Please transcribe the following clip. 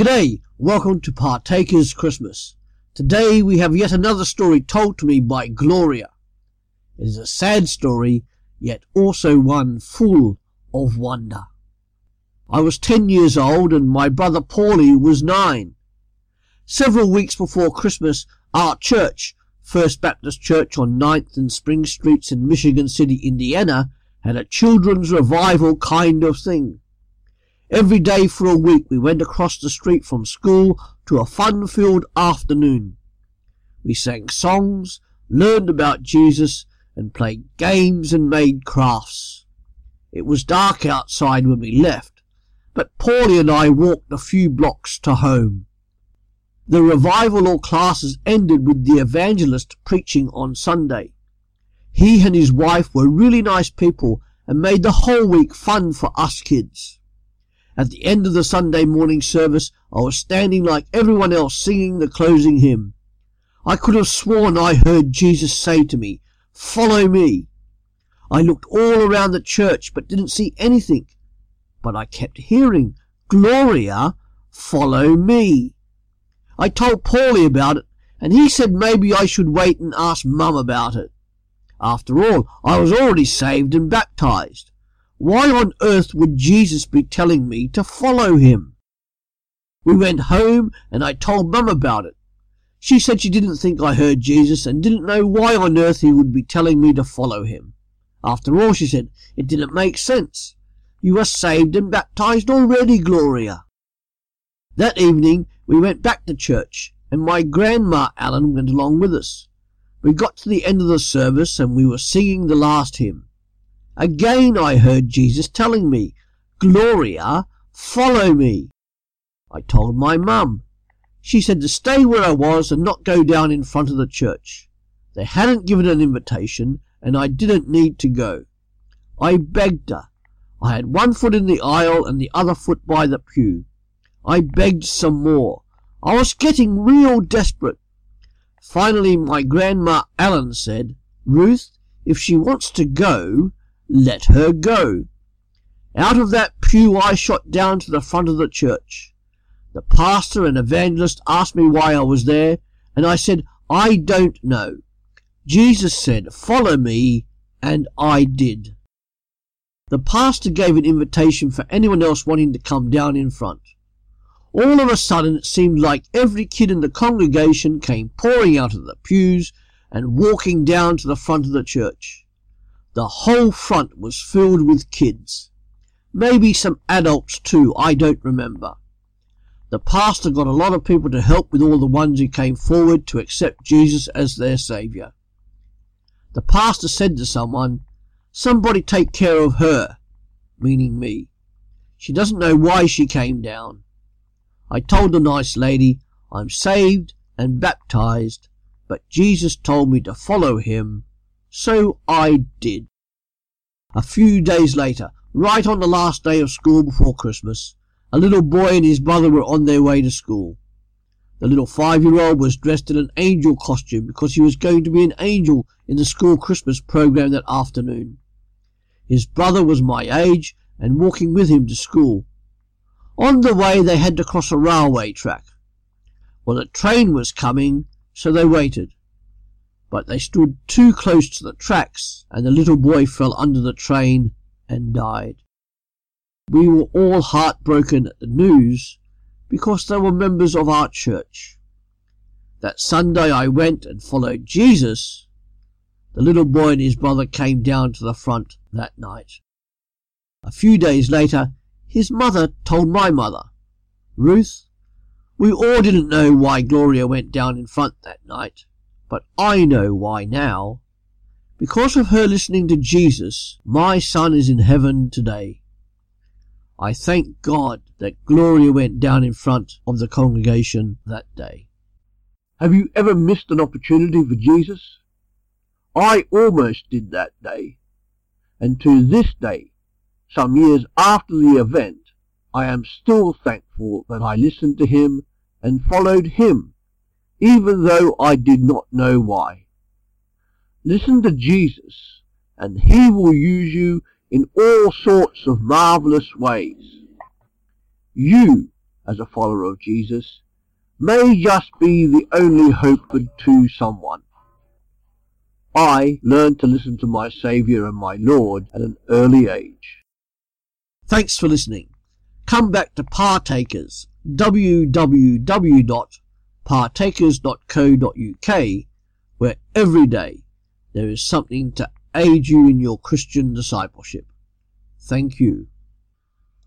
G'day, welcome to Partakers Christmas. Today we have yet another story told to me by Gloria. It is a sad story, yet also one full of wonder. I was ten years old and my brother Paulie was nine. Several weeks before Christmas, our church, First Baptist Church on Ninth and Spring Streets in Michigan City, Indiana, had a children's revival kind of thing. Every day for a week we went across the street from school to a fun-filled afternoon. We sang songs, learned about Jesus, and played games and made crafts. It was dark outside when we left, but Paulie and I walked a few blocks to home. The revival or classes ended with the evangelist preaching on Sunday. He and his wife were really nice people and made the whole week fun for us kids. At the end of the Sunday morning service, I was standing like everyone else singing the closing hymn. I could have sworn I heard Jesus say to me, Follow me. I looked all around the church but didn't see anything. But I kept hearing, Gloria, follow me. I told Paulie about it, and he said maybe I should wait and ask Mum about it. After all, I was already saved and baptized. Why on earth would Jesus be telling me to follow him? We went home and I told Mum about it. She said she didn't think I heard Jesus and didn't know why on earth he would be telling me to follow him. After all, she said, it didn't make sense. You are saved and baptized already, Gloria. That evening we went back to church and my grandma Allen went along with us. We got to the end of the service and we were singing the last hymn. Again I heard Jesus telling me, Gloria, follow me. I told my mum. She said to stay where I was and not go down in front of the church. They hadn't given an invitation and I didn't need to go. I begged her. I had one foot in the aisle and the other foot by the pew. I begged some more. I was getting real desperate. Finally, my grandma Allen said, Ruth, if she wants to go, let her go. Out of that pew I shot down to the front of the church. The pastor and evangelist asked me why I was there, and I said, I don't know. Jesus said, follow me, and I did. The pastor gave an invitation for anyone else wanting to come down in front. All of a sudden it seemed like every kid in the congregation came pouring out of the pews and walking down to the front of the church. The whole front was filled with kids. Maybe some adults too, I don't remember. The pastor got a lot of people to help with all the ones who came forward to accept Jesus as their Saviour. The pastor said to someone, Somebody take care of her, meaning me. She doesn't know why she came down. I told the nice lady, I'm saved and baptized, but Jesus told me to follow him so I did. A few days later, right on the last day of school before Christmas, a little boy and his brother were on their way to school. The little five-year-old was dressed in an angel costume because he was going to be an angel in the school Christmas program that afternoon. His brother was my age and walking with him to school. On the way they had to cross a railway track. Well, a train was coming, so they waited but they stood too close to the tracks, and the little boy fell under the train and died. We were all heartbroken at the news because they were members of our church. That Sunday I went and followed Jesus. The little boy and his brother came down to the front that night. A few days later, his mother told my mother, Ruth, we all didn't know why Gloria went down in front that night. But I know why now. Because of her listening to Jesus, my son is in heaven today. I thank God that Gloria went down in front of the congregation that day. Have you ever missed an opportunity for Jesus? I almost did that day. And to this day, some years after the event, I am still thankful that I listened to him and followed him even though I did not know why. Listen to Jesus, and he will use you in all sorts of marvelous ways. You, as a follower of Jesus may just be the only hope to someone. I learned to listen to my Saviour and my Lord at an early age. Thanks for listening. Come back to Partakers, www.partakers.co.uk, where every day there is something to aid you in your Christian discipleship. Thank you.